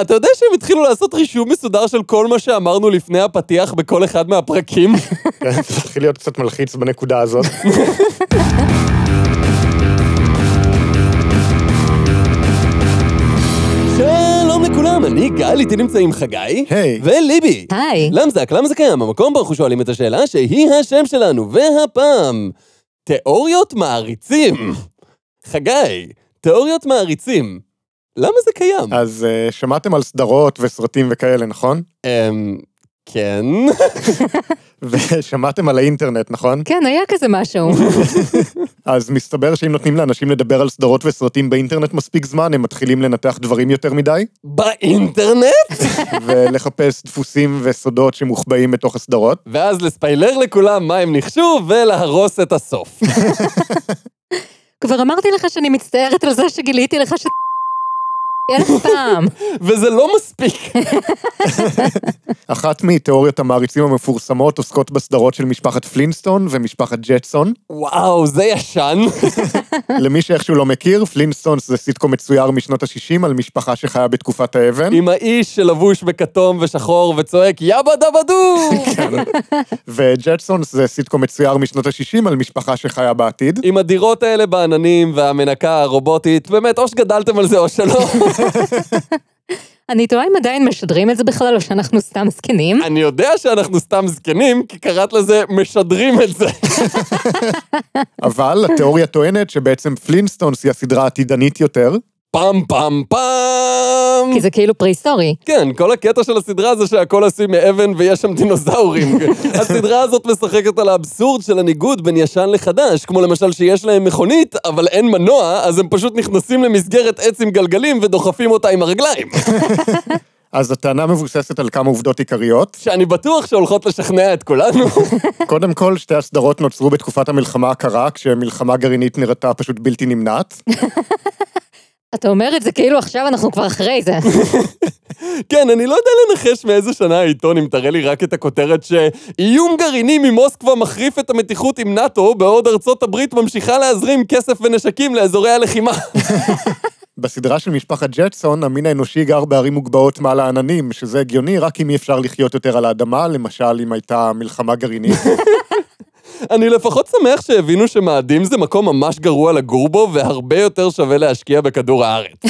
אתה יודע שהם התחילו לעשות רישום מסודר של כל מה שאמרנו לפני הפתיח בכל אחד מהפרקים? כן, זה מתחיל להיות קצת מלחיץ בנקודה הזאת. שלום לכולם, אני גל, איתי נמצאים חגי. היי. וליבי. היי. למזק, למה זה קיים? המקום בו אנחנו שואלים את השאלה שהיא השם שלנו, והפעם, תיאוריות מעריצים. חגי, תיאוריות מעריצים. למה זה קיים? אז uh, שמעתם על סדרות וסרטים וכאלה, נכון? אמ... כן. ושמעתם על האינטרנט, נכון? כן, היה כזה משהו. אז מסתבר שאם נותנים לאנשים לדבר על סדרות וסרטים באינטרנט מספיק זמן, הם מתחילים לנתח דברים יותר מדי, באינטרנט? ולחפש דפוסים וסודות שמוחבאים בתוך הסדרות. ואז לספיילר לכולם מה הם ניחשו, ולהרוס את הסוף. כבר אמרתי לך שאני מצטערת על זה שגיליתי לך ש... אלף פעם. וזה לא מספיק. אחת מתיאוריות המעריצים המפורסמות עוסקות בסדרות של משפחת פלינסטון ומשפחת ג'טסון. וואו, זה ישן. למי שאיכשהו לא מכיר, פלינסטונס זה סיטקום מצויר משנות ה-60 על משפחה שחיה בתקופת האבן. עם האיש שלבוש בכתום ושחור וצועק יאבא דבא דו! וג'טסונס זה סיטקום מצויר משנות ה-60 על משפחה שחיה בעתיד. עם הדירות האלה בעננים והמנקה הרובוטית, באמת, או שגדלתם על זה או שלא. אני תוהה אם עדיין משדרים את זה בכלל, או שאנחנו סתם זקנים. אני יודע שאנחנו סתם זקנים, כי קראת לזה משדרים את זה. אבל התיאוריה טוענת שבעצם פלינסטונס היא הסדרה העתידנית יותר, פעם פעם פעם. כי זה כאילו פרה-היסטורי. כן, כל הקטע של הסדרה זה שהכל עשוי מאבן ויש שם דינוזאורים. הסדרה הזאת משחקת על האבסורד של הניגוד בין ישן לחדש, כמו למשל שיש להם מכונית, אבל אין מנוע, אז הם פשוט נכנסים למסגרת עץ עם גלגלים ודוחפים אותה עם הרגליים. אז הטענה מבוססת על כמה עובדות עיקריות. שאני בטוח שהולכות לשכנע את כולנו. קודם כל, שתי הסדרות נוצרו בתקופת המלחמה הקרה, כשמלחמה גרעינית נראתה פשוט בלתי נמנעת. אתה אומר את זה כאילו עכשיו אנחנו כבר אחרי זה. כן, אני לא יודע לנחש מאיזה שנה העיתון, אם תראה לי רק את הכותרת שאיום גרעיני ממוסקבה מחריף את המתיחות עם נאט"ו, בעוד ארצות הברית ממשיכה להזרים כסף ונשקים לאזורי הלחימה. בסדרה של משפחת ג'טסון, המין האנושי גר בערים מוגבהות מעל העננים, שזה הגיוני רק אם אי אפשר לחיות יותר על האדמה, למשל אם הייתה מלחמה גרעינית. אני לפחות שמח שהבינו שמאדים זה מקום ממש גרוע לגור בו, והרבה יותר שווה להשקיע בכדור הארץ.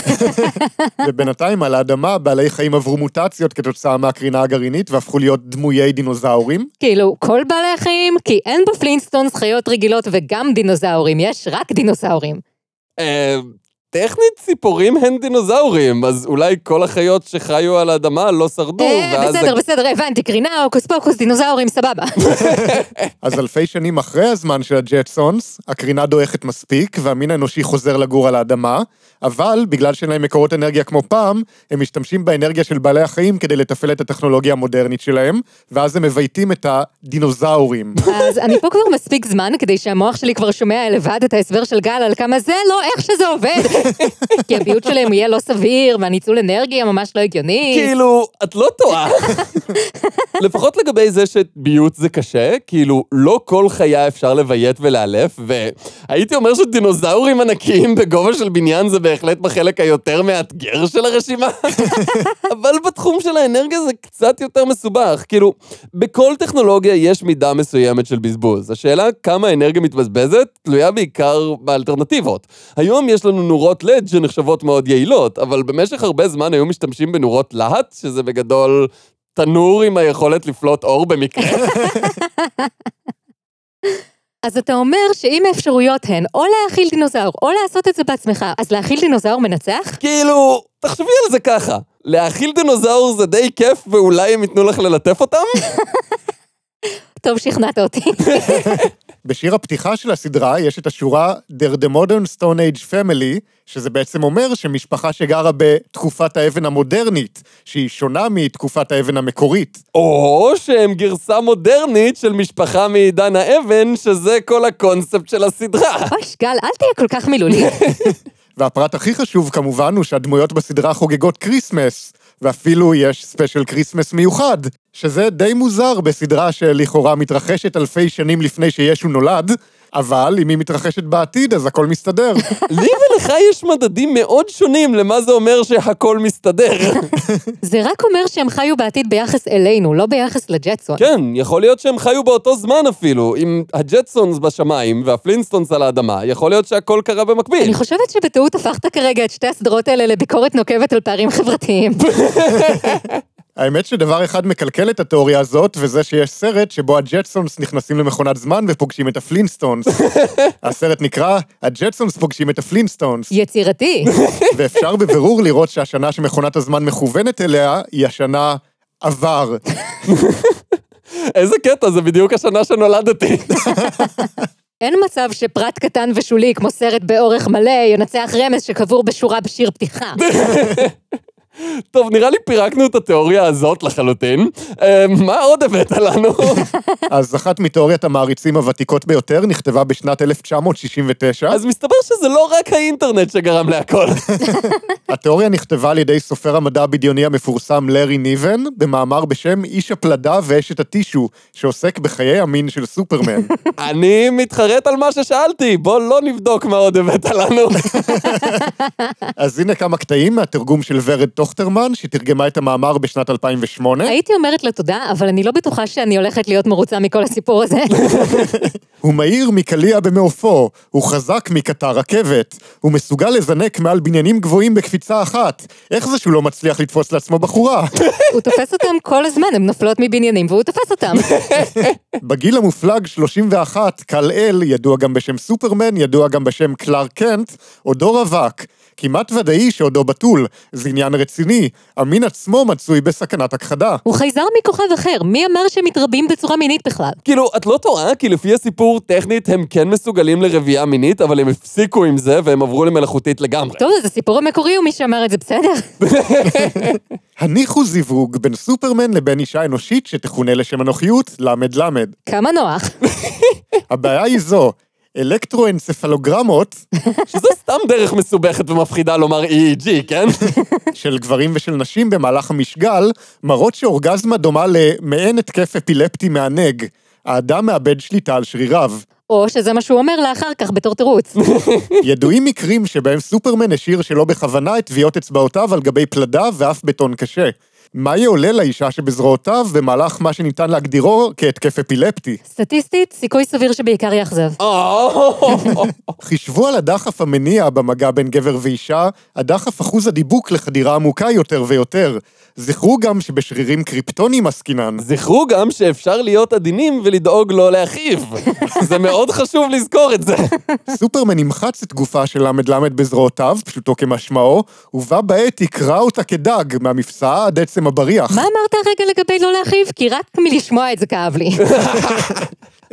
ובינתיים על האדמה בעלי חיים עברו מוטציות כתוצאה מהקרינה הגרעינית והפכו להיות דמויי דינוזאורים. כאילו, כל בעלי החיים, כי אין בפלינסטונס חיות רגילות וגם דינוזאורים, יש רק דינוזאורים. טכנית ציפורים הן דינוזאורים, אז אולי כל החיות שחיו על האדמה לא שרדו, אה, ואז... בסדר, בסדר, הבנתי, קרינה, הוקוס פוקוס, דינוזאורים, סבבה. אז אלפי שנים אחרי הזמן של הג'טסונס, הקרינה דועכת מספיק, והמין האנושי חוזר לגור על האדמה, אבל בגלל שאין להם מקורות אנרגיה כמו פעם, הם משתמשים באנרגיה של בעלי החיים כדי לתפעל את הטכנולוגיה המודרנית שלהם, ואז הם מבייתים את הדינוזאורים. אז אני פה כבר מספיק זמן כדי שהמוח שלי כבר שומע לבד את ההסבר של גל על כמה זה לא איך שזה עובד. כי הביוט שלהם יהיה לא סביר, והניצול אנרגיה ממש לא הגיוני. כאילו, את לא טועה. לפחות לגבי זה שביוט זה קשה, כאילו, לא כל חיה אפשר לביית ולאלף, והייתי אומר שדינוזאורים ענקיים בגובה של בניין זה בהחלט בחלק היותר מאתגר של הרשימה. אבל בתחום של האנרגיה זה קצת יותר מסובך. כאילו, בכל טכנולוגיה יש מידה מסוימת של בזבוז. השאלה כמה אנרגיה מתבזבזת תלויה בעיקר באלטרנטיבות. היום יש לנו נורות לד שנחשבות מאוד יעילות, אבל במשך הרבה זמן היו משתמשים בנורות להט, שזה בגדול תנור עם היכולת לפלוט אור במקרה. אז אתה אומר שאם האפשרויות הן או להאכיל דינוזאור או לעשות את זה בעצמך, אז להאכיל דינוזאור מנצח? כאילו, תחשבי על זה ככה, להאכיל דינוזאור זה די כיף ואולי הם ייתנו לך ללטף אותם? טוב, שכנעת אותי. בשיר הפתיחה של הסדרה יש את השורה They're the modern stone age family, שזה בעצם אומר שמשפחה שגרה בתקופת האבן המודרנית, שהיא שונה מתקופת האבן המקורית. או שהם גרסה מודרנית של משפחה מעידן האבן, שזה כל הקונספט של הסדרה. אוי, גל, אל תהיה כל כך מילולי. והפרט הכי חשוב כמובן הוא שהדמויות בסדרה חוגגות כריסמס, ואפילו יש ספיישל כריסמס מיוחד, שזה די מוזר בסדרה שלכאורה מתרחשת אלפי שנים לפני שישו נולד, אבל אם היא מתרחשת בעתיד, אז הכל מסתדר. לי ולך יש מדדים מאוד שונים למה זה אומר שהכל מסתדר. זה רק אומר שהם חיו בעתיד ביחס אלינו, לא ביחס לג'טסון. כן, יכול להיות שהם חיו באותו זמן אפילו. אם הג'טסונס בשמיים והפלינסטונס על האדמה, יכול להיות שהכל קרה במקביל. אני חושבת שבטעות הפכת כרגע את שתי הסדרות האלה לביקורת נוקבת על פערים חברתיים. האמת שדבר אחד מקלקל את התיאוריה הזאת, וזה שיש סרט שבו הג'טסונס נכנסים למכונת זמן ופוגשים את הפלינסטונס. הסרט נקרא הג'טסונס פוגשים את הפלינסטונס, יצירתי. ואפשר בבירור לראות שהשנה שמכונת הזמן מכוונת אליה היא השנה עבר. איזה קטע, זה בדיוק השנה שנולדתי. אין מצב שפרט קטן ושולי, כמו סרט באורך מלא, ינצח רמז שקבור בשורה בשיר פתיחה. טוב, נראה לי פירקנו את התיאוריה הזאת לחלוטין. אה, מה עוד הבאת לנו? אז אחת מתיאוריית המעריצים הוותיקות ביותר נכתבה בשנת 1969. אז מסתבר שזה לא רק האינטרנט שגרם להכל. התיאוריה נכתבה על ידי סופר המדע הבדיוני המפורסם לארי ניבן, במאמר בשם איש הפלדה ואשת הטישו, שעוסק בחיי המין של סופרמן. אני מתחרט על מה ששאלתי, בוא לא נבדוק מה עוד הבאת לנו. אז הנה כמה קטעים מהתרגום של ורד טוכטרמן, שתרגמה את המאמר בשנת 2008. הייתי אומרת לה תודה, אבל אני לא בטוחה שאני הולכת להיות מרוצה מכל הסיפור הזה. הוא מהיר מקליע במעופו, הוא חזק מקטר רכבת, הוא מסוגל לזנק מעל בניינים גבוהים בקפיצה אחת. איך זה שהוא לא מצליח לתפוס לעצמו בחורה? הוא תופס אותם כל הזמן, הן נופלות מבניינים והוא תופס אותם. בגיל המופלג 31, קל-אל, ידוע גם בשם סופרמן, ידוע גם בשם קלארק קנט, עודו רווק. כמעט ודאי שעודו בתול, זה עניין רציני, המין עצמו מצוי בסכנת הכחדה. הוא חייזר מכוכב אחר, מי אמר שהם מתרבים בצורה מינית בכלל? כאילו, את לא טועה, כי לפי הסיפור, טכנית הם כן מסוגלים לרבייה מינית, אבל הם הפסיקו עם זה והם עברו למלאכותית לגמרי. טוב, אז הסיפור המקורי הוא מי שאמר את זה בסדר. הניחו זיווג בין סופרמן לבין אישה אנושית שתכונה לשם הנוחיות למד למד. כמה נוח. הבעיה היא זו, אלקטרואנצפלוגרמות שזו סתם דרך מסובכת ומפחידה לומר EEG, כן? של גברים ושל נשים במהלך המשגל, מראות שאורגזמה דומה למעין התקף אפילפטי מענג. האדם מאבד שליטה על שריריו. או שזה מה שהוא אומר לה אחר כך בתור תירוץ. ידועים מקרים שבהם סופרמן השאיר שלא בכוונה את טביעות אצבעותיו על גבי פלדה ואף בטון קשה. מה יעולה לאישה שבזרועותיו במהלך מה שניתן להגדירו כהתקף אפילפטי? סטטיסטית, סיכוי סביר שבעיקר יאכזב. חישבו על הדחף המניע במגע בין גבר ואישה, הדחף אחוז הדיבוק לחדירה עמוקה יותר ויותר. זכרו גם שבשרירים קריפטונים עסקינן. זכרו גם שאפשר להיות עדינים ולדאוג לא להכאיב. זה מאוד חשוב לזכור את זה. סופרמן ימחץ את גופה של ל"ל בזרועותיו, פשוטו כמשמעו, ובה בעת יקרע אותה כדג, מהמפסעה עד עצם הבריח. מה אמרת הרגע לגבי לא להכאיב? כי רק מלשמוע את זה כאב לי.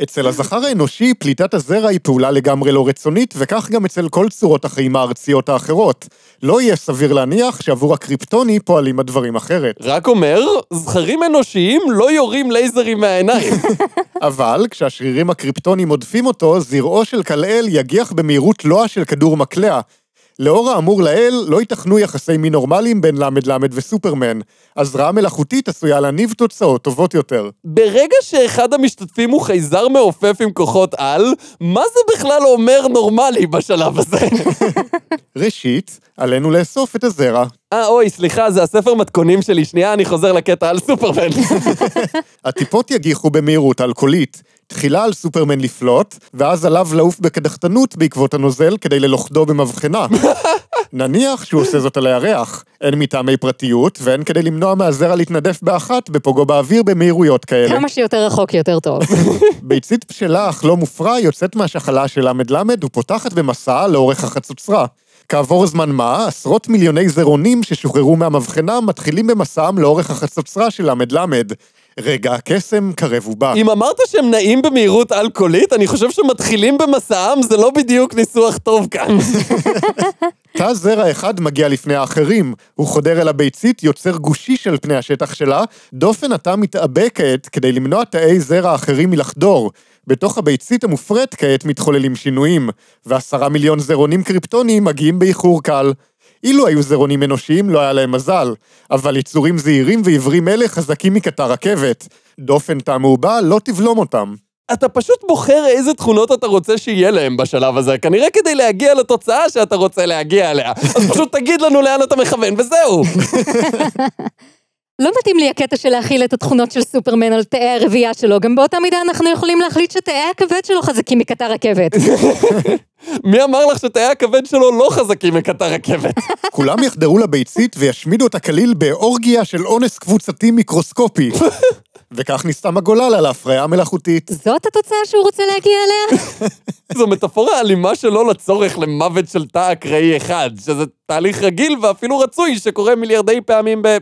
אצל הזכר האנושי, פליטת הזרע היא פעולה לגמרי לא רצונית, וכך גם אצל כל צורות החיים הארציות האחרות. לא יהיה סביר להניח שעבור הקריפטוני פועלים הדברים אחרת. רק אומר, זכרים אנושיים לא יורים לייזרים מהעיניים. אבל כשהשרירים הקריפטונים עודפים אותו, זרעו של קלאל יגיח במהירות לוע של כדור מקלע. לאור האמור לעיל, לא ייתכנו יחסי מין נורמליים בין ל"ל וסופרמן. הזרעה מלאכותית עשויה להניב תוצאות טובות יותר. ברגע שאחד המשתתפים הוא חייזר מעופף עם כוחות על, מה זה בכלל אומר נורמלי בשלב הזה? ראשית, עלינו לאסוף את הזרע. אה, אוי, סליחה, זה הספר מתכונים שלי. שנייה, אני חוזר לקטע על סופרמן. הטיפות יגיחו במהירות אלכוהולית. תחילה על סופרמן לפלוט, ואז עליו לעוף בקדחתנות בעקבות הנוזל כדי ללוכדו במבחנה. נניח שהוא עושה זאת על הירח, הן מטעמי פרטיות, והן כדי למנוע מהזרע להתנדף באחת בפוגו באוויר במהירויות כאלה. כמה שיותר רחוק יותר טוב. ביצית בשלה אך לא מופרע יוצאת מהשחלה של ל"ל ופותחת במסע לאורך החצוצרה. כעבור זמן מה, עשרות מיליוני זרעונים ששוחררו מהמבחנה מתחילים במסעם לאורך החצוצרה של ל"ל. רגע הקסם קרב ובא. אם אמרת שהם נעים במהירות אלכוהולית, אני חושב שמתחילים במסעם, זה לא בדיוק ניסוח טוב כאן. תא זרע אחד מגיע לפני האחרים, הוא חודר אל הביצית, יוצר גושיש על פני השטח שלה, דופן התא מתעבה כעת כדי למנוע תאי זרע אחרים מלחדור. בתוך הביצית המופרית כעת מתחוללים שינויים, ועשרה מיליון זרעונים קריפטוניים מגיעים באיחור קל. אילו היו זרעונים אנושיים לא היה להם מזל, אבל יצורים זעירים ועיוורים אלה חזקים מקטר רכבת. דופן תא מעובה לא תבלום אותם. אתה פשוט בוחר איזה תכונות אתה רוצה שיהיה להם בשלב הזה, כנראה כדי להגיע לתוצאה שאתה רוצה להגיע אליה. אז פשוט תגיד לנו לאן אתה מכוון, וזהו. לא מתאים לי הקטע של להכיל את התכונות של סופרמן על תאי הרבייה שלו, גם באותה מידה אנחנו יכולים להחליט שתאי הכבד שלו חזקים מקטר רכבת. מי אמר לך שתאי הכבד שלו לא חזקים מקטר רכבת? כולם יחדרו לביצית וישמידו אותה כליל באורגיה של אונס קבוצתי מיקרוסקופי. וכך נסתם הגולל על ההפריה המלאכותית. זאת התוצאה שהוא רוצה להגיע אליה? זו מטאפורה אלימה שלא לצורך למוות של תא אקראי אחד, שזה תהליך רגיל ואפילו רצוי שקורה מיליארדי פעמים ב...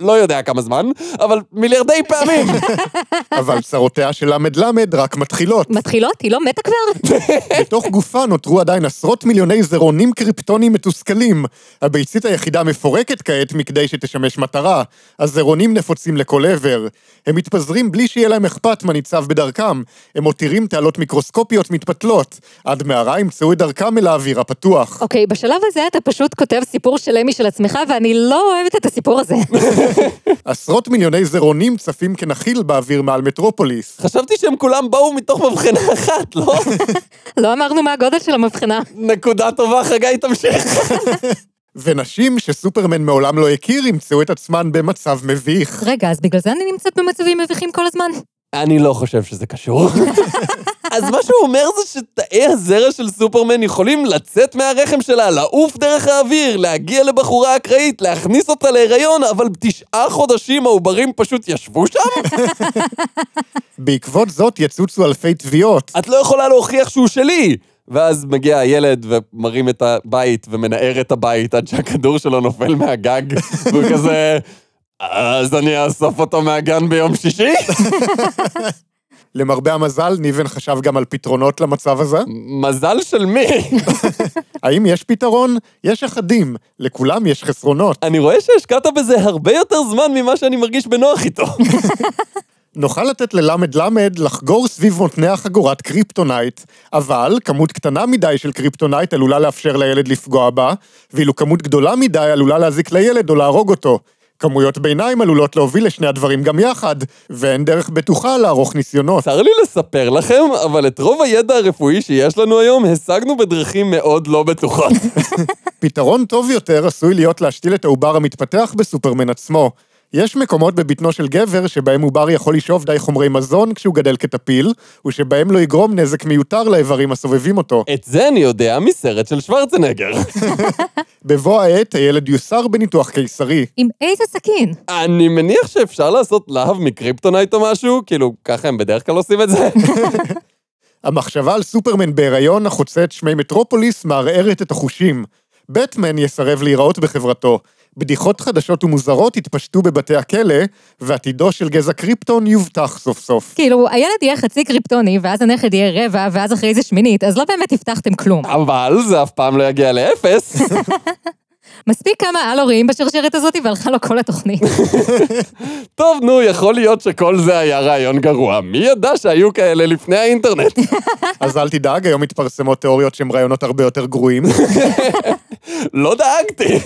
לא יודע כמה זמן, אבל מיליארדי פעמים. אבל צרותיה של ל"ל רק מתחילות. מתחילות? היא לא מתה כבר? בתוך גופה נותרו עדיין עשרות מיליוני זרעונים קריפטונים מתוסכלים. הביצית היחידה מפורקת כעת מכדי שתשמש מטרה. הזרעונים נפוצים לכל עבר. הם מתפזרים בלי שיהיה להם אכפת מה ניצב בדרכם. הם מותירים תעלות מיקרוסקופיות מתפתלות. עד מהרה ימצאו את דרכם אל האוויר הפתוח. אוקיי, בשלב הזה אתה פשוט כותב סיפור שלם משל עצמך, ואני לא אוהבת את הסיפור הזה. עשרות מיליוני זרעונים צפים כנחיל באוויר מעל מטרופוליס. חשבתי שהם כולם באו מתוך מבחנה אחת, לא? לא אמרנו מה הגודל של המבחנה. נקודה טובה, חגי, תמשיך. ונשים שסופרמן מעולם לא הכיר ימצאו את עצמן במצב מביך. רגע, אז בגלל זה אני נמצאת במצבים מביכים כל הזמן? אני לא חושב שזה קשור. אז מה שהוא אומר זה שתאי הזרע של סופרמן יכולים לצאת מהרחם שלה, לעוף דרך האוויר, להגיע לבחורה אקראית, להכניס אותה להיריון, אבל בתשעה חודשים העוברים פשוט ישבו שם? בעקבות זאת יצוצו אלפי תביעות. את לא יכולה להוכיח שהוא שלי! ואז מגיע הילד ומרים את הבית ומנער את הבית עד שהכדור שלו נופל מהגג, והוא כזה... אז אני אאסוף אותו מהגן ביום שישי? למרבה המזל, ניבן חשב גם על פתרונות למצב הזה. מזל של מי? האם יש פתרון? יש אחדים. לכולם יש חסרונות. אני רואה שהשקעת בזה הרבה יותר זמן ממה שאני מרגיש בנוח איתו. נוכל לתת ללמד לחגור סביב מותניה חגורת קריפטונייט, אבל כמות קטנה מדי של קריפטונייט עלולה לאפשר לילד לפגוע בה, ואילו כמות גדולה מדי עלולה להזיק לילד או להרוג אותו. כמויות ביניים עלולות להוביל לשני הדברים גם יחד, ואין דרך בטוחה לערוך ניסיונות. צר לי לספר לכם, אבל את רוב הידע הרפואי שיש לנו היום השגנו בדרכים מאוד לא בטוחות. פתרון טוב יותר עשוי להיות להשתיל את העובר המתפתח בסופרמן עצמו. יש מקומות בבטנו של גבר שבהם עובר יכול לשאוב די חומרי מזון כשהוא גדל כטפיל, ושבהם לא יגרום נזק מיותר לאיברים הסובבים אותו. את זה אני יודע מסרט של שוורצנגר. בבוא העת הילד יוסר בניתוח קיסרי. עם איזה סכין? אני מניח שאפשר לעשות להב מקריפטונייט או משהו, כאילו, ככה הם בדרך כלל עושים את זה. המחשבה על סופרמן בהיריון החוצה את שמי מטרופוליס מערערת את החושים. בטמן יסרב להיראות בחברתו. בדיחות חדשות ומוזרות יתפשטו בבתי הכלא, ועתידו של גזע קריפטון יובטח סוף סוף. כאילו, הילד יהיה חצי קריפטוני, ואז הנכד יהיה רבע, ואז אחרי זה שמינית, אז לא באמת הבטחתם כלום. אבל זה אף פעם לא יגיע לאפס. מספיק כמה אלורים בשרשרת הזאת, והלכה לו כל התוכנית. טוב, נו, יכול להיות שכל זה היה רעיון גרוע. מי ידע שהיו כאלה לפני האינטרנט? אז אל תדאג, היום מתפרסמות תיאוריות שהן רעיונות הרבה יותר גרועים. לא דאגתי.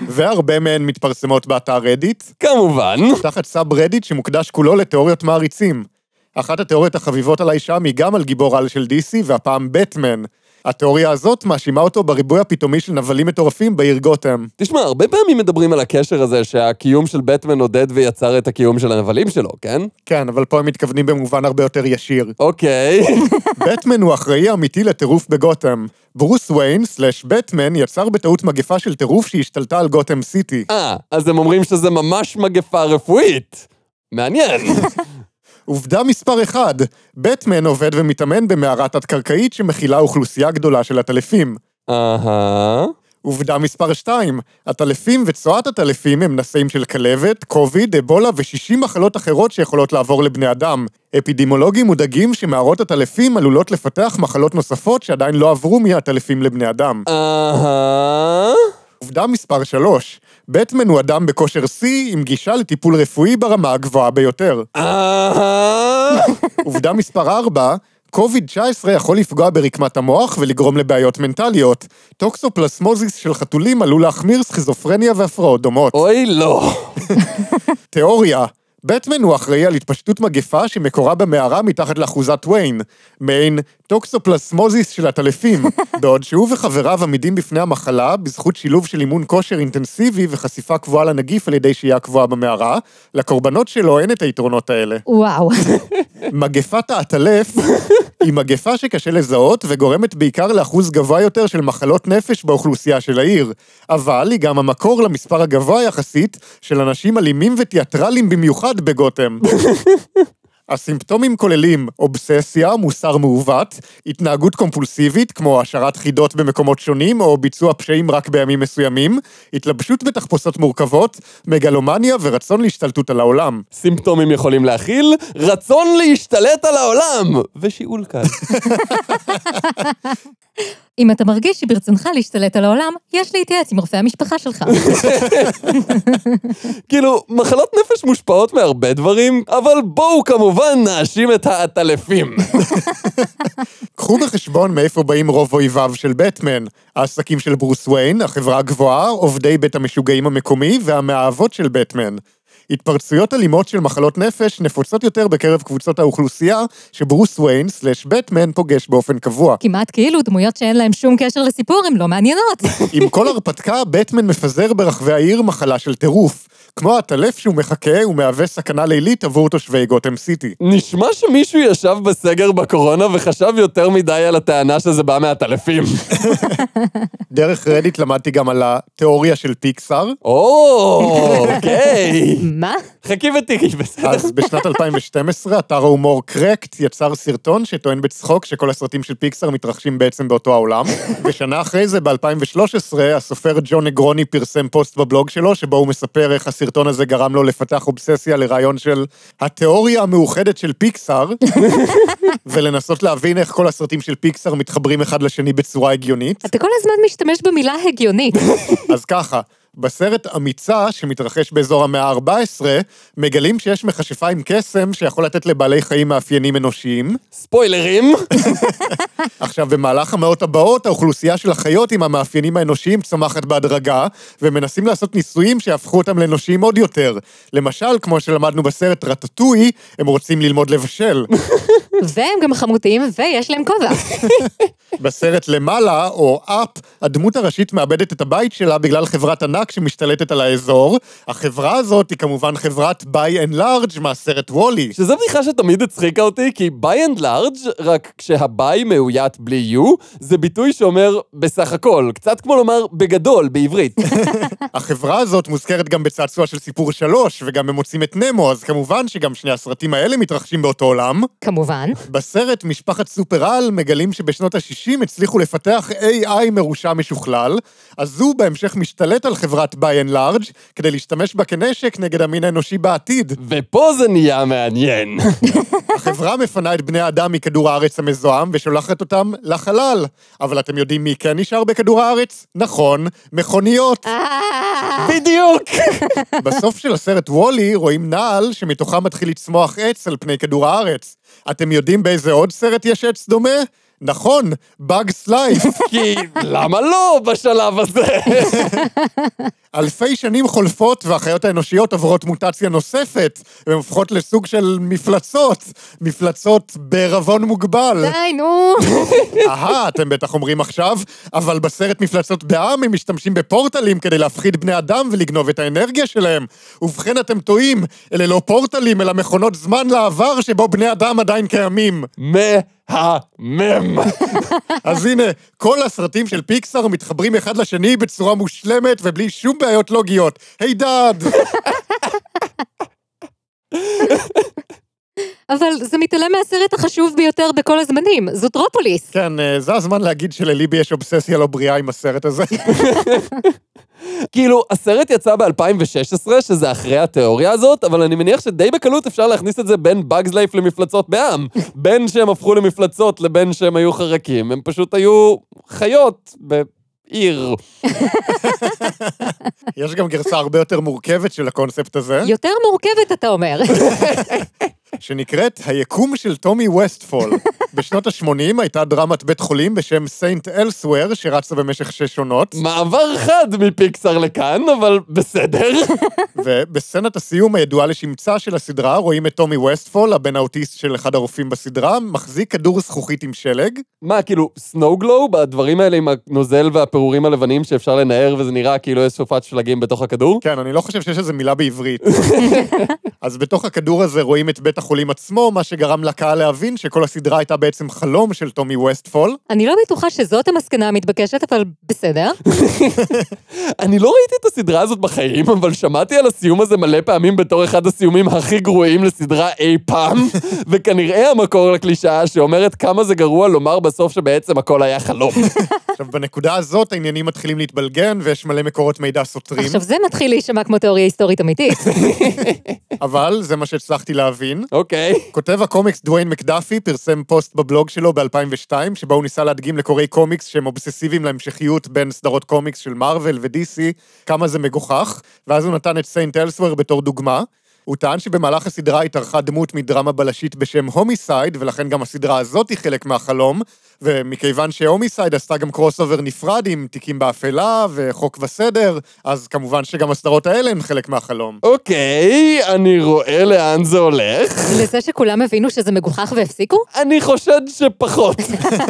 והרבה מהן מתפרסמות באתר רדיט. כמובן. תחת סאב רדיט שמוקדש כולו לתיאוריות מעריצים. אחת התיאוריות החביבות עליי שם היא גם על גיבור על של DC, והפעם בטמן. התיאוריה הזאת מאשימה אותו בריבוי הפתאומי של נבלים מטורפים בעיר גותם. תשמע, הרבה פעמים מדברים על הקשר הזה שהקיום של בטמן עודד ויצר את הקיום של הנבלים שלו, כן? כן, אבל פה הם מתכוונים במובן הרבה יותר ישיר. אוקיי. בטמן הוא אחראי אמיתי לטירוף בגותם. ברוס ויין, סלאש בטמן, יצר בטעות מגפה של טירוף שהשתלטה על גותם סיטי. אה, אז הם אומרים שזה ממש מגפה רפואית. מעניין. עובדה מספר 1, בטמן עובד ומתאמן במערה תת-קרקעית שמכילה אוכלוסייה גדולה של עטלפים. אהה. עובדה מספר 2, עטלפים וצואת עטלפים הם נשאים של כלבת, קוביד, אבולה ו-60 מחלות אחרות שיכולות לעבור לבני אדם. אפידמיולוגים מודאגים שמערות עטלפים עלולות לפתח מחלות נוספות שעדיין לא עברו מעטלפים לבני אדם. אהה. עובדה מספר 3, בטמן הוא אדם בכושר שיא עם גישה לטיפול רפואי ברמה הגבוהה ביותר. אהה. עובדה מספר 4, קוביד-19 יכול לפגוע ברקמת המוח ולגרום לבעיות מנטליות. טוקסופלסמוזיס של חתולים עלול להחמיר סכיזופרניה והפרעות דומות. אוי, לא. תיאוריה, בטמן הוא אחראי על התפשטות מגפה שמקורה במערה מתחת לאחוזת ויין, מעין טוקסופלסמוזיס של עטלפים, בעוד שהוא וחבריו עמידים בפני המחלה בזכות שילוב של אימון כושר אינטנסיבי וחשיפה קבועה לנגיף על ידי שהייה קבועה במערה, לקורבנות שלו אין את היתרונות האלה. וואו. מגפת העטלף היא מגפה שקשה לזהות וגורמת בעיקר לאחוז גבוה יותר של מחלות נפש באוכלוסייה של העיר, אבל היא גם המקור למספר הגבוה יחסית של אנשים אלימים ותיאטרליים במיוחד בגותם. הסימפטומים כוללים אובססיה, מוסר מעוות, התנהגות קומפולסיבית, כמו השארת חידות במקומות שונים, או ביצוע פשעים רק בימים מסוימים, התלבשות בתחפושות מורכבות, מגלומניה ורצון להשתלטות על העולם. סימפטומים יכולים להכיל רצון להשתלט על העולם! ושיעול קל. אם אתה מרגיש שברצונך להשתלט על העולם, יש להתייעץ עם רופא המשפחה שלך. כאילו, מחלות נפש מושפעות מהרבה דברים, אבל בואו כמובן נאשים את העטלפים. קחו בחשבון מאיפה באים רוב אויביו של בטמן, העסקים של ברוס ויין, החברה הגבוהה, עובדי בית המשוגעים המקומי והמאהבות של בטמן. התפרצויות אלימות של מחלות נפש נפוצות יותר בקרב קבוצות האוכלוסייה שברוס ויין סלאש בטמן פוגש באופן קבוע. כמעט כאילו דמויות שאין להן שום קשר לסיפור הן לא מעניינות. עם כל הרפתקה, בטמן מפזר ברחבי העיר מחלה של טירוף. כמו הטלף שהוא מחכה ומהווה סכנה לילית עבור תושבי גותם סיטי. נשמע שמישהו ישב בסגר בקורונה וחשב יותר מדי על הטענה שזה בא מהטלפים. דרך רדיט למדתי גם על התיאוריה של פיקסאר. או, אוקיי. מה? חכי ותראי, בסדר. אז בשנת 2012, אתר ההומור Cracked יצר סרטון שטוען בצחוק שכל הסרטים של פיקסאר מתרחשים בעצם באותו העולם. ושנה אחרי זה, ב-2013, הסופר ג'ון נגרוני פרסם פוסט בבלוג שלו, שבו הוא מספר איך הסרטון הזה גרם לו לפתח אובססיה לרעיון של התיאוריה המאוחדת של פיקסאר, ולנסות להבין איך כל הסרטים של פיקסאר מתחברים אחד לשני בצורה הגיונית. אתה כל הזמן משתמש במילה הגיונית. אז ככה, בסרט אמיצה, שמתרחש באזור המאה ה-14, מגלים שיש מכשפה עם קסם שיכול לתת לבעלי חיים מאפיינים אנושיים. ספוילרים. עכשיו, במהלך המאות הבאות, האוכלוסייה של החיות עם המאפיינים האנושיים צומחת בהדרגה, ומנסים לעשות ניסויים שיהפכו אותם לאנושיים עוד יותר. למשל, כמו שלמדנו בסרט רטטוי, הם רוצים ללמוד לבשל. והם גם חמודים ויש להם כובע. בסרט למעלה, או Up, הדמות הראשית מאבדת את הבית שלה בגלל חברת ענק שמשתלטת על האזור. החברה הזאת היא כמובן חברת Buy and Large מהסרט וולי. שזו בדיחה שתמיד הצחיקה אותי, כי by and large, רק כשה by מאוית בלי U, זה ביטוי שאומר בסך הכל, קצת כמו לומר בגדול בעברית. החברה הזאת מוזכרת גם בצעצוע של סיפור שלוש, וגם הם מוצאים את נמו, אז כמובן שגם שני הסרטים האלה מתרחשים באותו עולם. כמובן. בסרט משפחת סופר-על מגלים שבשנות ה-60 הצליחו לפתח AI מרושע משוכלל, אז הוא בהמשך משתלט על חברת Buy and Large כדי להשתמש בה כנשק נגד המין האנושי בעתיד. ופה זה נהיה מעניין. החברה מפנה את בני האדם מכדור הארץ המזוהם ושולחת אותם לחלל. אבל אתם יודעים מי כן נשאר בכדור הארץ? נכון, מכוניות. בדיוק. בסוף של הסרט וולי רואים נעל שמתוכה מתחיל לצמוח עץ על פני כדור הארץ. אתם יודעים באיזה עוד סרט יש עץ דומה? נכון, Bugs Life. כי למה לא בשלב הזה? אלפי שנים חולפות והחיות האנושיות עוברות מוטציה נוספת, והן הופכות לסוג של מפלצות. מפלצות בערבון מוגבל. די, נו. אהה, אתם בטח אומרים עכשיו, אבל בסרט מפלצות בעם הם משתמשים בפורטלים כדי להפחיד בני אדם ולגנוב את האנרגיה שלהם. ובכן, אתם טועים, אלה לא פורטלים, אלא מכונות זמן לעבר שבו בני אדם עדיין קיימים. מהמם. אז הנה, כל הסרטים של פיקסאר מתחברים אחד לשני בצורה מושלמת ובלי שום בעיות לוגיות. הידד! אבל זה מתעלם מהסרט החשוב ביותר בכל הזמנים, זוטרופוליס. כן, אה, זה הזמן להגיד שלליבי יש אובססיה לא בריאה עם הסרט הזה. כאילו, הסרט יצא ב-2016, שזה אחרי התיאוריה הזאת, אבל אני מניח שדי בקלות אפשר להכניס את זה בין Bugs Life למפלצות בעם. בין שהם הפכו למפלצות לבין שהם היו חרקים, הם פשוט היו חיות בעיר. יש גם גרסה הרבה יותר מורכבת של הקונספט הזה. יותר מורכבת, אתה אומר. שנקראת היקום של טומי ווסטפול. בשנות ה-80 הייתה דרמת בית חולים בשם St. Elsewhere, שרצה במשך שש עונות, מעבר חד מפיקסאר לכאן, אבל בסדר. ובסצנת הסיום הידועה לשמצה של הסדרה, רואים את טומי ווסטפול, הבן האוטיסט של אחד הרופאים בסדרה, מחזיק כדור זכוכית עם שלג. מה, כאילו, snow globe, הדברים האלה עם הנוזל והפירורים הלבנים שאפשר לנער וזה נראה כאילו יש סופת שלגים בתוך הכדור? כן, אני לא חושב שיש איזה מילה בעברית. אז בתוך הכדור הזה רואים את בית החולים עצמו, מה שגרם לקהל להבין שכל הסדרה הייתה בעצם חלום של טומי ווסטפול. אני לא בטוחה שזאת המסקנה המתבקשת, אבל בסדר. אני לא ראיתי את הסדרה הזאת בחיים, אבל שמעתי על הסיום הזה מלא פעמים בתור אחד הסיומים הכי גרועים לסדרה אי פעם, וכנראה המקור לקלישאה שאומרת כמה זה גרוע לומר בסוף שבעצם הכל היה חלום. עכשיו, בנקודה הזאת העניינים מתחילים להתבלגן, ויש מלא מקורות מידע סותרים, עכשיו זה מתחיל להישמע כמו תיאוריה היסטורית אמיתית. אבל זה מה שהצלחתי להבין. אוקיי. כותב הקומיקס דוויין מקדפי פרסם פוסט בבלוג שלו ב-2002, שבו הוא ניסה להדגים לקוראי קומיקס שהם אובססיביים להמשכיות בין סדרות קומיקס של מארוול ו-DC, כמה זה מגוחך, ואז הוא נתן את St. Elsewhere בתור דוגמה. הוא טען שבמהלך הסדרה התארחה דמות מדרמה בלשית בשם Homicide, ולכן גם הסדרה הזאת היא חלק מהחלום, ומכיוון ש Homicide עשתה גם crossover נפרד עם תיקים באפלה וחוק וסדר, אז כמובן שגם הסדרות האלה הן חלק מהחלום. אוקיי, אני רואה לאן זה הולך. לזה שכולם הבינו שזה מגוחך והפסיקו? אני חושד שפחות.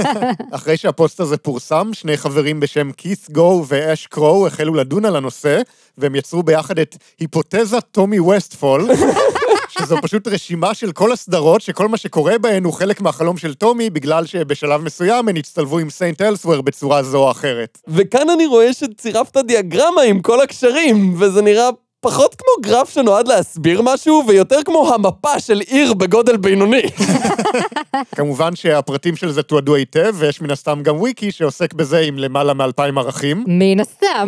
אחרי שהפוסט הזה פורסם, שני חברים בשם כית' גו ואש קרו החלו לדון על הנושא, והם יצרו ביחד את היפותזת טומי ווסטפול, שזו פשוט רשימה של כל הסדרות שכל מה שקורה בהן הוא חלק מהחלום של טומי, בגלל שבשלב מסוים הן הצטלבו עם St. Elsewhere בצורה זו או אחרת. וכאן אני רואה שצירפת דיאגרמה עם כל הקשרים, וזה נראה פחות כמו גרף שנועד להסביר משהו, ויותר כמו המפה של עיר בגודל בינוני. כמובן שהפרטים של זה תועדו היטב, ויש מן הסתם גם וויקי שעוסק בזה עם למעלה מאלפיים ערכים, מן הסתם.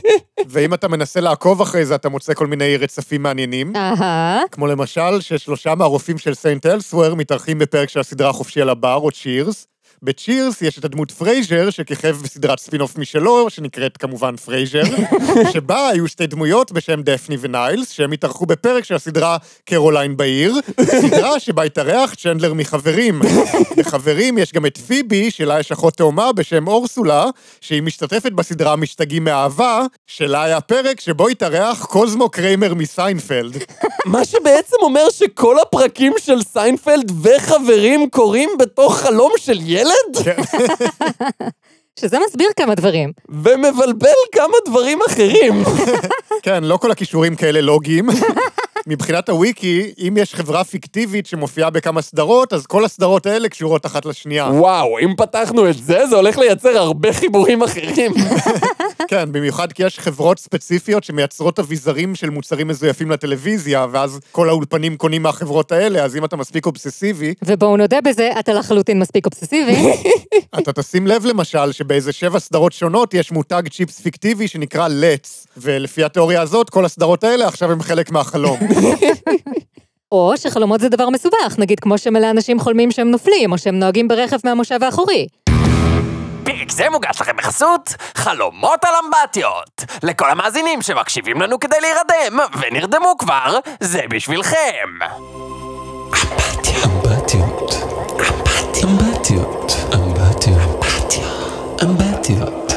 ואם אתה מנסה לעקוב אחרי זה, אתה מוצא כל מיני רצפים מעניינים. אהה. כמו למשל, ששלושה מהרופאים של St. Elsewhere מתארחים בפרק של הסדרה החופשי על הבר, או Cheers. ב Cheers יש את הדמות פרייזר, שכיכב בסדרת ספין-אוף משלו, שנקראת כמובן פרייזר, שבה היו שתי דמויות בשם דפני וניילס, שהם התארחו בפרק של הסדרה קרוליין בעיר, סדרה שבה התארח צ'נדלר מחברים. בחברים יש גם את פיבי, שלה יש אחות תאומה בשם אורסולה, שהיא משתתפת בסדרה משתגעים מאהבה, שלה היה פרק שבו התארח קוזמו קריימר מסיינפלד. מה שבעצם אומר שכל הפרקים של סיינפלד וחברים קורים בתוך חלום של ילד? שזה מסביר כמה דברים. ומבלבל כמה דברים אחרים. כן, לא כל הכישורים כאלה לוגיים. מבחינת הוויקי, אם יש חברה פיקטיבית שמופיעה בכמה סדרות, אז כל הסדרות האלה קשורות אחת לשנייה. וואו, אם פתחנו את זה, זה הולך לייצר הרבה חיבורים אחרים. כן, במיוחד כי יש חברות ספציפיות שמייצרות אביזרים של מוצרים מזויפים לטלוויזיה, ואז כל האולפנים קונים מהחברות האלה, אז אם אתה מספיק אובססיבי, ובואו נודה בזה, אתה לחלוטין מספיק אובססיבי. אתה תשים לב למשל שבאיזה שבע סדרות שונות יש מותג צ'יפס פיקטיבי שנקרא לץ, ולפי התיאוריה הזאת, כל הסדרות האלה עכשיו הם חלק מהחלום. או שחלומות זה דבר מסובך, נגיד כמו שמלא אנשים חולמים שהם נופלים, או שהם נוהגים ברכב מהמושב האחורי. פרק זה מוגש לכם בחסות חלומות על אמבטיות. לכל המאזינים שמקשיבים לנו כדי להירדם, ונרדמו כבר, זה בשבילכם. אמבטיות. אמבטיות. אמבטיות. אמבטיות.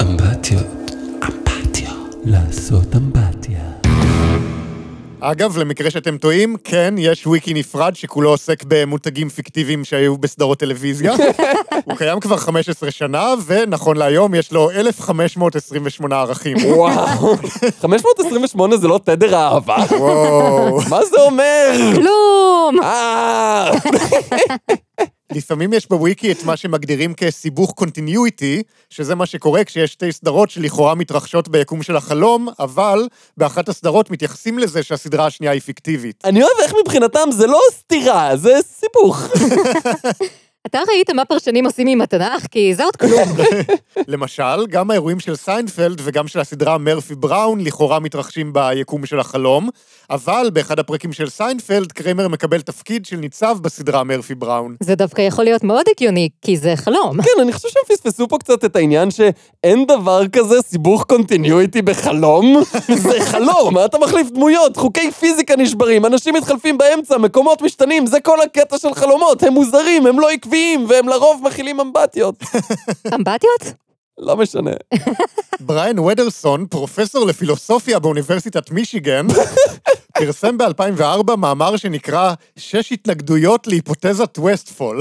אמבטיות. אמבטיות. לעשות אמבטיה. אגב, למקרה שאתם טועים, כן, יש וויקי נפרד שכולו עוסק במותגים פיקטיביים שהיו בסדרות טלוויזיה. הוא קיים כבר 15 שנה, ונכון להיום יש לו 1,528 ערכים. וואו. 528 זה לא תדר האהבה? וואו. מה זה אומר? כלום! לפעמים יש בוויקי את מה שמגדירים כסיבוך continuity, שזה מה שקורה כשיש שתי סדרות שלכאורה מתרחשות ביקום של החלום, אבל באחת הסדרות מתייחסים לזה שהסדרה השנייה היא פיקטיבית. אני אוהב איך מבחינתם זה לא סתירה, זה סיבוך. אתה ראית מה פרשנים עושים עם התנ"ך? כי זה עוד כלום. למשל, גם האירועים של סיינפלד וגם של הסדרה מרפי בראון לכאורה מתרחשים ביקום של החלום, אבל באחד הפרקים של סיינפלד, קריימר מקבל תפקיד של ניצב בסדרה מרפי בראון. זה דווקא יכול להיות מאוד הגיוני, כי זה חלום. כן, אני חושב שהם פספסו פה קצת את העניין שאין דבר כזה סיבוך continuity בחלום. זה חלום, אתה מחליף דמויות, חוקי פיזיקה נשברים, אנשים מתחלפים באמצע, מקומות משתנים, זה כל הקטע של חלומות, הם מוזרים, הם לא עקביים, והם לרוב מכילים אמבטיות. אמבטיות? לא משנה. בריאן ודרסון, פרופסור לפילוסופיה באוניברסיטת מישיגן, פרסם ב-2004 מאמר שנקרא שש התנגדויות להיפותזת ווסטפול.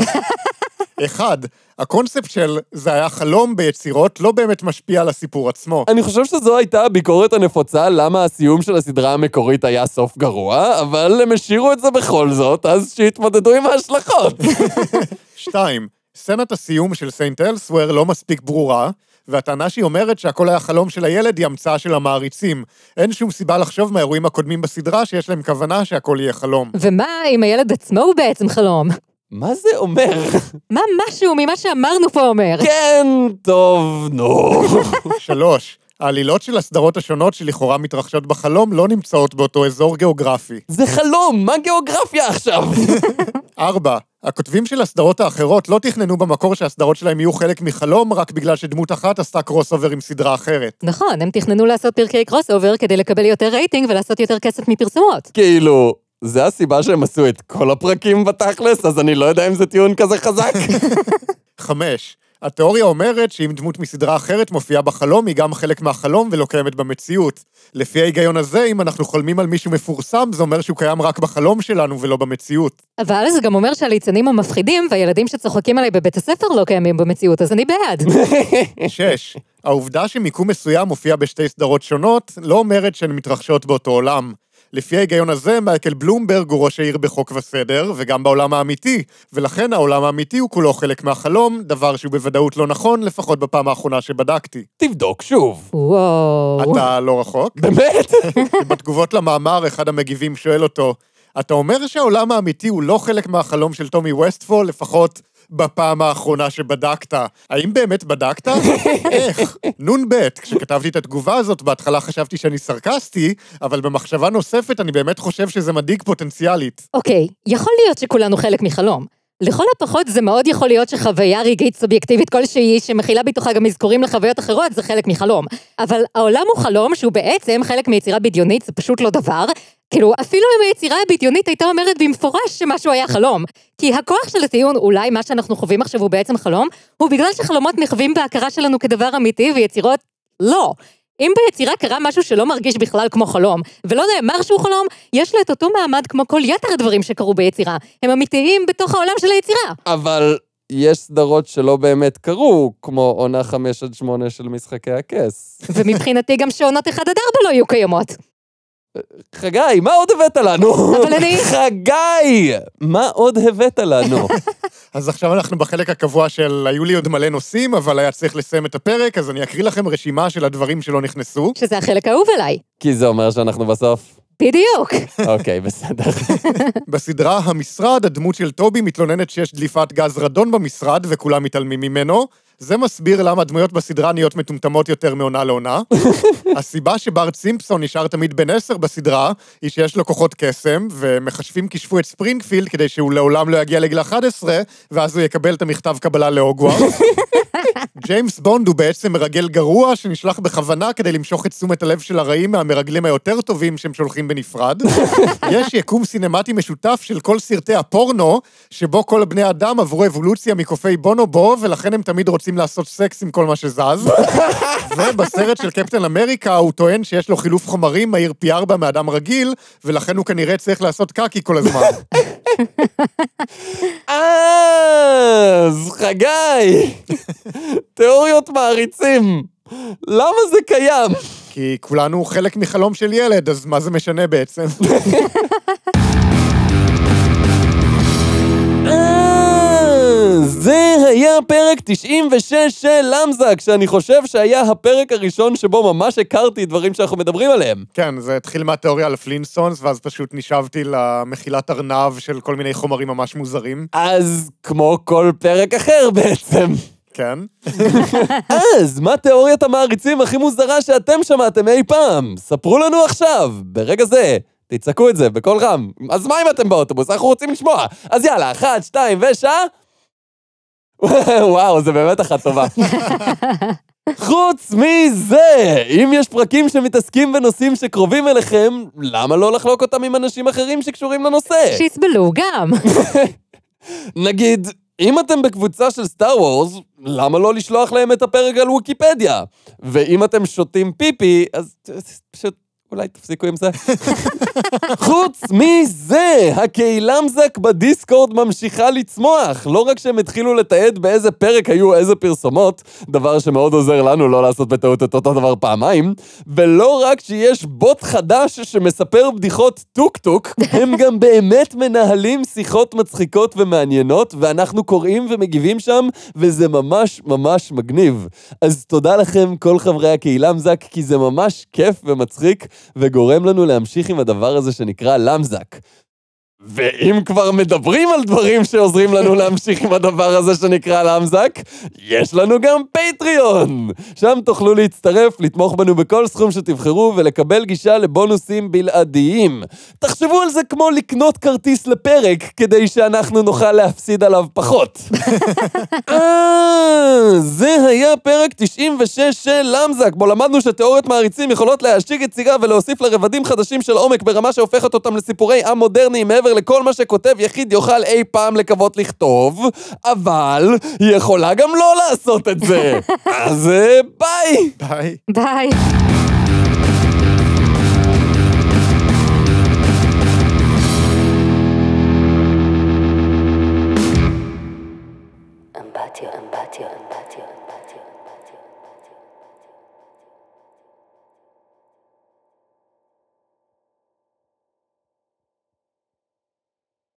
אחד, הקונספט של זה היה חלום ביצירות לא באמת משפיע על הסיפור עצמו. אני חושב שזו הייתה הביקורת הנפוצה למה הסיום של הסדרה המקורית היה סוף גרוע, אבל הם השאירו את זה בכל זאת, אז שיתמודדו עם ההשלכות. שתיים, סצנת הסיום של סיינט אלסוור לא מספיק ברורה, והטענה שהיא אומרת שהכל היה חלום של הילד היא המצאה של המעריצים. אין שום סיבה לחשוב מהאירועים הקודמים בסדרה שיש להם כוונה שהכל יהיה חלום. ומה אם הילד עצמו הוא בעצם חלום? מה זה אומר? מה משהו ממה שאמרנו פה אומר? כן, טוב, נו. שלוש, העלילות של הסדרות השונות שלכאורה מתרחשות בחלום לא נמצאות באותו אזור גיאוגרפי. זה חלום, מה גיאוגרפיה עכשיו? ארבע, הכותבים של הסדרות האחרות לא תכננו במקור שהסדרות שלהם יהיו חלק מחלום רק בגלל שדמות אחת עשתה crossover עם סדרה אחרת. נכון, הם תכננו לעשות פרקי crossover כדי לקבל יותר רייטינג ולעשות יותר כסף מפרסומות. כאילו, זה הסיבה שהם עשו את כל הפרקים בתכלס, אז אני לא יודע אם זה טיעון כזה חזק. חמש, התיאוריה אומרת שאם דמות מסדרה אחרת מופיעה בחלום, היא גם חלק מהחלום ולא קיימת במציאות. לפי ההיגיון הזה, אם אנחנו חולמים על מישהו מפורסם, זה אומר שהוא קיים רק בחלום שלנו ולא במציאות. אבל זה גם אומר שהליצנים המפחידים והילדים שצוחקים עליי בבית הספר לא קיימים במציאות, אז אני בעד. שש, העובדה שמיקום מסוים מופיע בשתי סדרות שונות, לא אומרת שהן מתרחשות באותו עולם. לפי ההיגיון הזה, מייקל בלומברג הוא ראש העיר בחוק וסדר, וגם בעולם האמיתי, ולכן העולם האמיתי הוא כולו חלק מהחלום, דבר שהוא בוודאות לא נכון, לפחות בפעם האחרונה שבדקתי. תבדוק שוב. וואו. אתה לא רחוק? באמת? בתגובות למאמר, אחד המגיבים שואל אותו, אתה אומר שהעולם האמיתי הוא לא חלק מהחלום של טומי ווסטפול, לפחות בפעם האחרונה שבדקת. האם באמת בדקת? איך? נ"ב, כשכתבתי את התגובה הזאת, בהתחלה חשבתי שאני סרקסטי, אבל במחשבה נוספת אני באמת חושב שזה מדאיג פוטנציאלית. אוקיי, יכול להיות שכולנו חלק מחלום. לכל הפחות זה מאוד יכול להיות שחוויה רגעית סובייקטיבית כלשהי, שמכילה בתוכה גם אזכורים לחוויות אחרות, זה חלק מחלום. אבל העולם הוא חלום שהוא בעצם חלק מיצירה בדיונית, זה פשוט לא דבר. כאילו, אפילו אם היצירה הבדיונית הייתה אומרת במפורש שמשהו היה חלום. כי הכוח של הטיעון, אולי מה שאנחנו חווים עכשיו הוא בעצם חלום, הוא בגלל שחלומות נכווים בהכרה שלנו כדבר אמיתי ויצירות לא. אם ביצירה קרה משהו שלא מרגיש בכלל כמו חלום, ולא נאמר שהוא חלום, יש לה את אותו מעמד כמו כל יתר הדברים שקרו ביצירה. הם אמיתיים בתוך העולם של היצירה. אבל יש סדרות שלא באמת קרו, כמו עונה 5 עד 8 של משחקי הכס. ומבחינתי גם שעונות 1 עד 4 לא יהיו קיימות. חגי, מה עוד הבאת לנו? אבל אני- חגי! מה עוד הבאת לנו? אז עכשיו אנחנו בחלק הקבוע של היו לי עוד מלא נושאים, אבל היה צריך לסיים את הפרק, אז אני אקריא לכם רשימה של הדברים שלא נכנסו. שזה החלק האהוב עליי. כי זה אומר שאנחנו בסוף. בדיוק. אוקיי, בסדר. בסדרה המשרד, הדמות של טובי מתלוננת שיש דליפת גז רדון במשרד וכולם מתעלמים ממנו. זה מסביר למה הדמויות בסדרה נהיות מטומטמות יותר מעונה לעונה. הסיבה שברט סימפסון נשאר תמיד בן עשר בסדרה, היא שיש לו כוחות קסם, ומחשבים כישפו את ספרינגפילד כדי שהוא לעולם לא יגיע לגיל 11, ואז הוא יקבל את המכתב קבלה להוגוורטס. ג'יימס בונד הוא בעצם מרגל גרוע שנשלח בכוונה כדי למשוך את תשומת הלב של הרעים מהמרגלים היותר טובים שהם שולחים בנפרד. יש יקום סינמטי משותף של כל סרטי הפורנו, שבו כל בני אדם עברו אבולוציה מקופי בונובו, ולכן הם תמיד רוצים לעשות סקס עם כל מה שזז. ובסרט של קפטן אמריקה הוא טוען שיש לו חילוף חומרים מהיר פי ארבע מאדם רגיל, ולכן הוא כנראה צריך לעשות קקי כל הזמן. אז, חגי! תיאוריות מעריצים. למה זה קיים? כי כולנו חלק מחלום של ילד, אז מה זה משנה בעצם? זה היה פרק 96 של למזק, שאני חושב שהיה הפרק הראשון שבו ממש הכרתי דברים שאנחנו מדברים עליהם. כן, זה התחיל מהתיאוריה על Flintstones, ואז פשוט נשאבתי למחילת ארנב של כל מיני חומרים ממש מוזרים. אז כמו כל פרק אחר בעצם. כן. אז, מה תיאוריית המעריצים הכי מוזרה שאתם שמעתם אי פעם? ספרו לנו עכשיו, ברגע זה. תצעקו את זה בקול רם. אז מה אם אתם באוטובוס? אנחנו רוצים לשמוע. אז יאללה, אחת, שתיים ושעה. וואו, זה באמת אחת טובה. חוץ מזה, אם יש פרקים שמתעסקים בנושאים שקרובים אליכם, למה לא לחלוק אותם עם אנשים אחרים שקשורים לנושא? שיסבלו גם. נגיד, אם אתם בקבוצה של Star Wars, למה לא לשלוח להם את הפרק על ויקיפדיה? ואם אתם שותים פיפי, אז פשוט אולי תפסיקו עם זה. חוץ מזה, הקהילמזק בדיסקורד ממשיכה לצמוח. לא רק שהם התחילו לתעד באיזה פרק היו איזה פרסומות, דבר שמאוד עוזר לנו לא לעשות בטעות את אותו דבר פעמיים, ולא רק שיש בוט חדש שמספר בדיחות טוק-טוק, הם גם באמת מנהלים שיחות מצחיקות ומעניינות, ואנחנו קוראים ומגיבים שם, וזה ממש ממש מגניב. אז תודה לכם, כל חברי הקהילמזק, כי זה ממש כיף ומצחיק, וגורם לנו להמשיך עם הדבר הזה שנקרא למזק. ואם כבר מדברים על דברים שעוזרים לנו להמשיך עם הדבר הזה שנקרא למזק, יש לנו גם פטריון! שם תוכלו להצטרף, לתמוך בנו בכל סכום שתבחרו ולקבל גישה לבונוסים בלעדיים. תחשבו על זה כמו לקנות כרטיס לפרק, כדי שאנחנו נוכל להפסיד עליו פחות. אה, זה היה פרק 96 של למזק, בו למדנו שתיאוריות מעריצים יכולות להשיג יצירה ולהוסיף לה רבדים חדשים של עומק ברמה שהופכת אותם לסיפורי עם מודרניים מעבר לכל מה שכותב יחיד יוכל אי פעם לקוות לכתוב, אבל היא יכולה גם לא לעשות את זה. אז אה, ביי! ביי. ביי.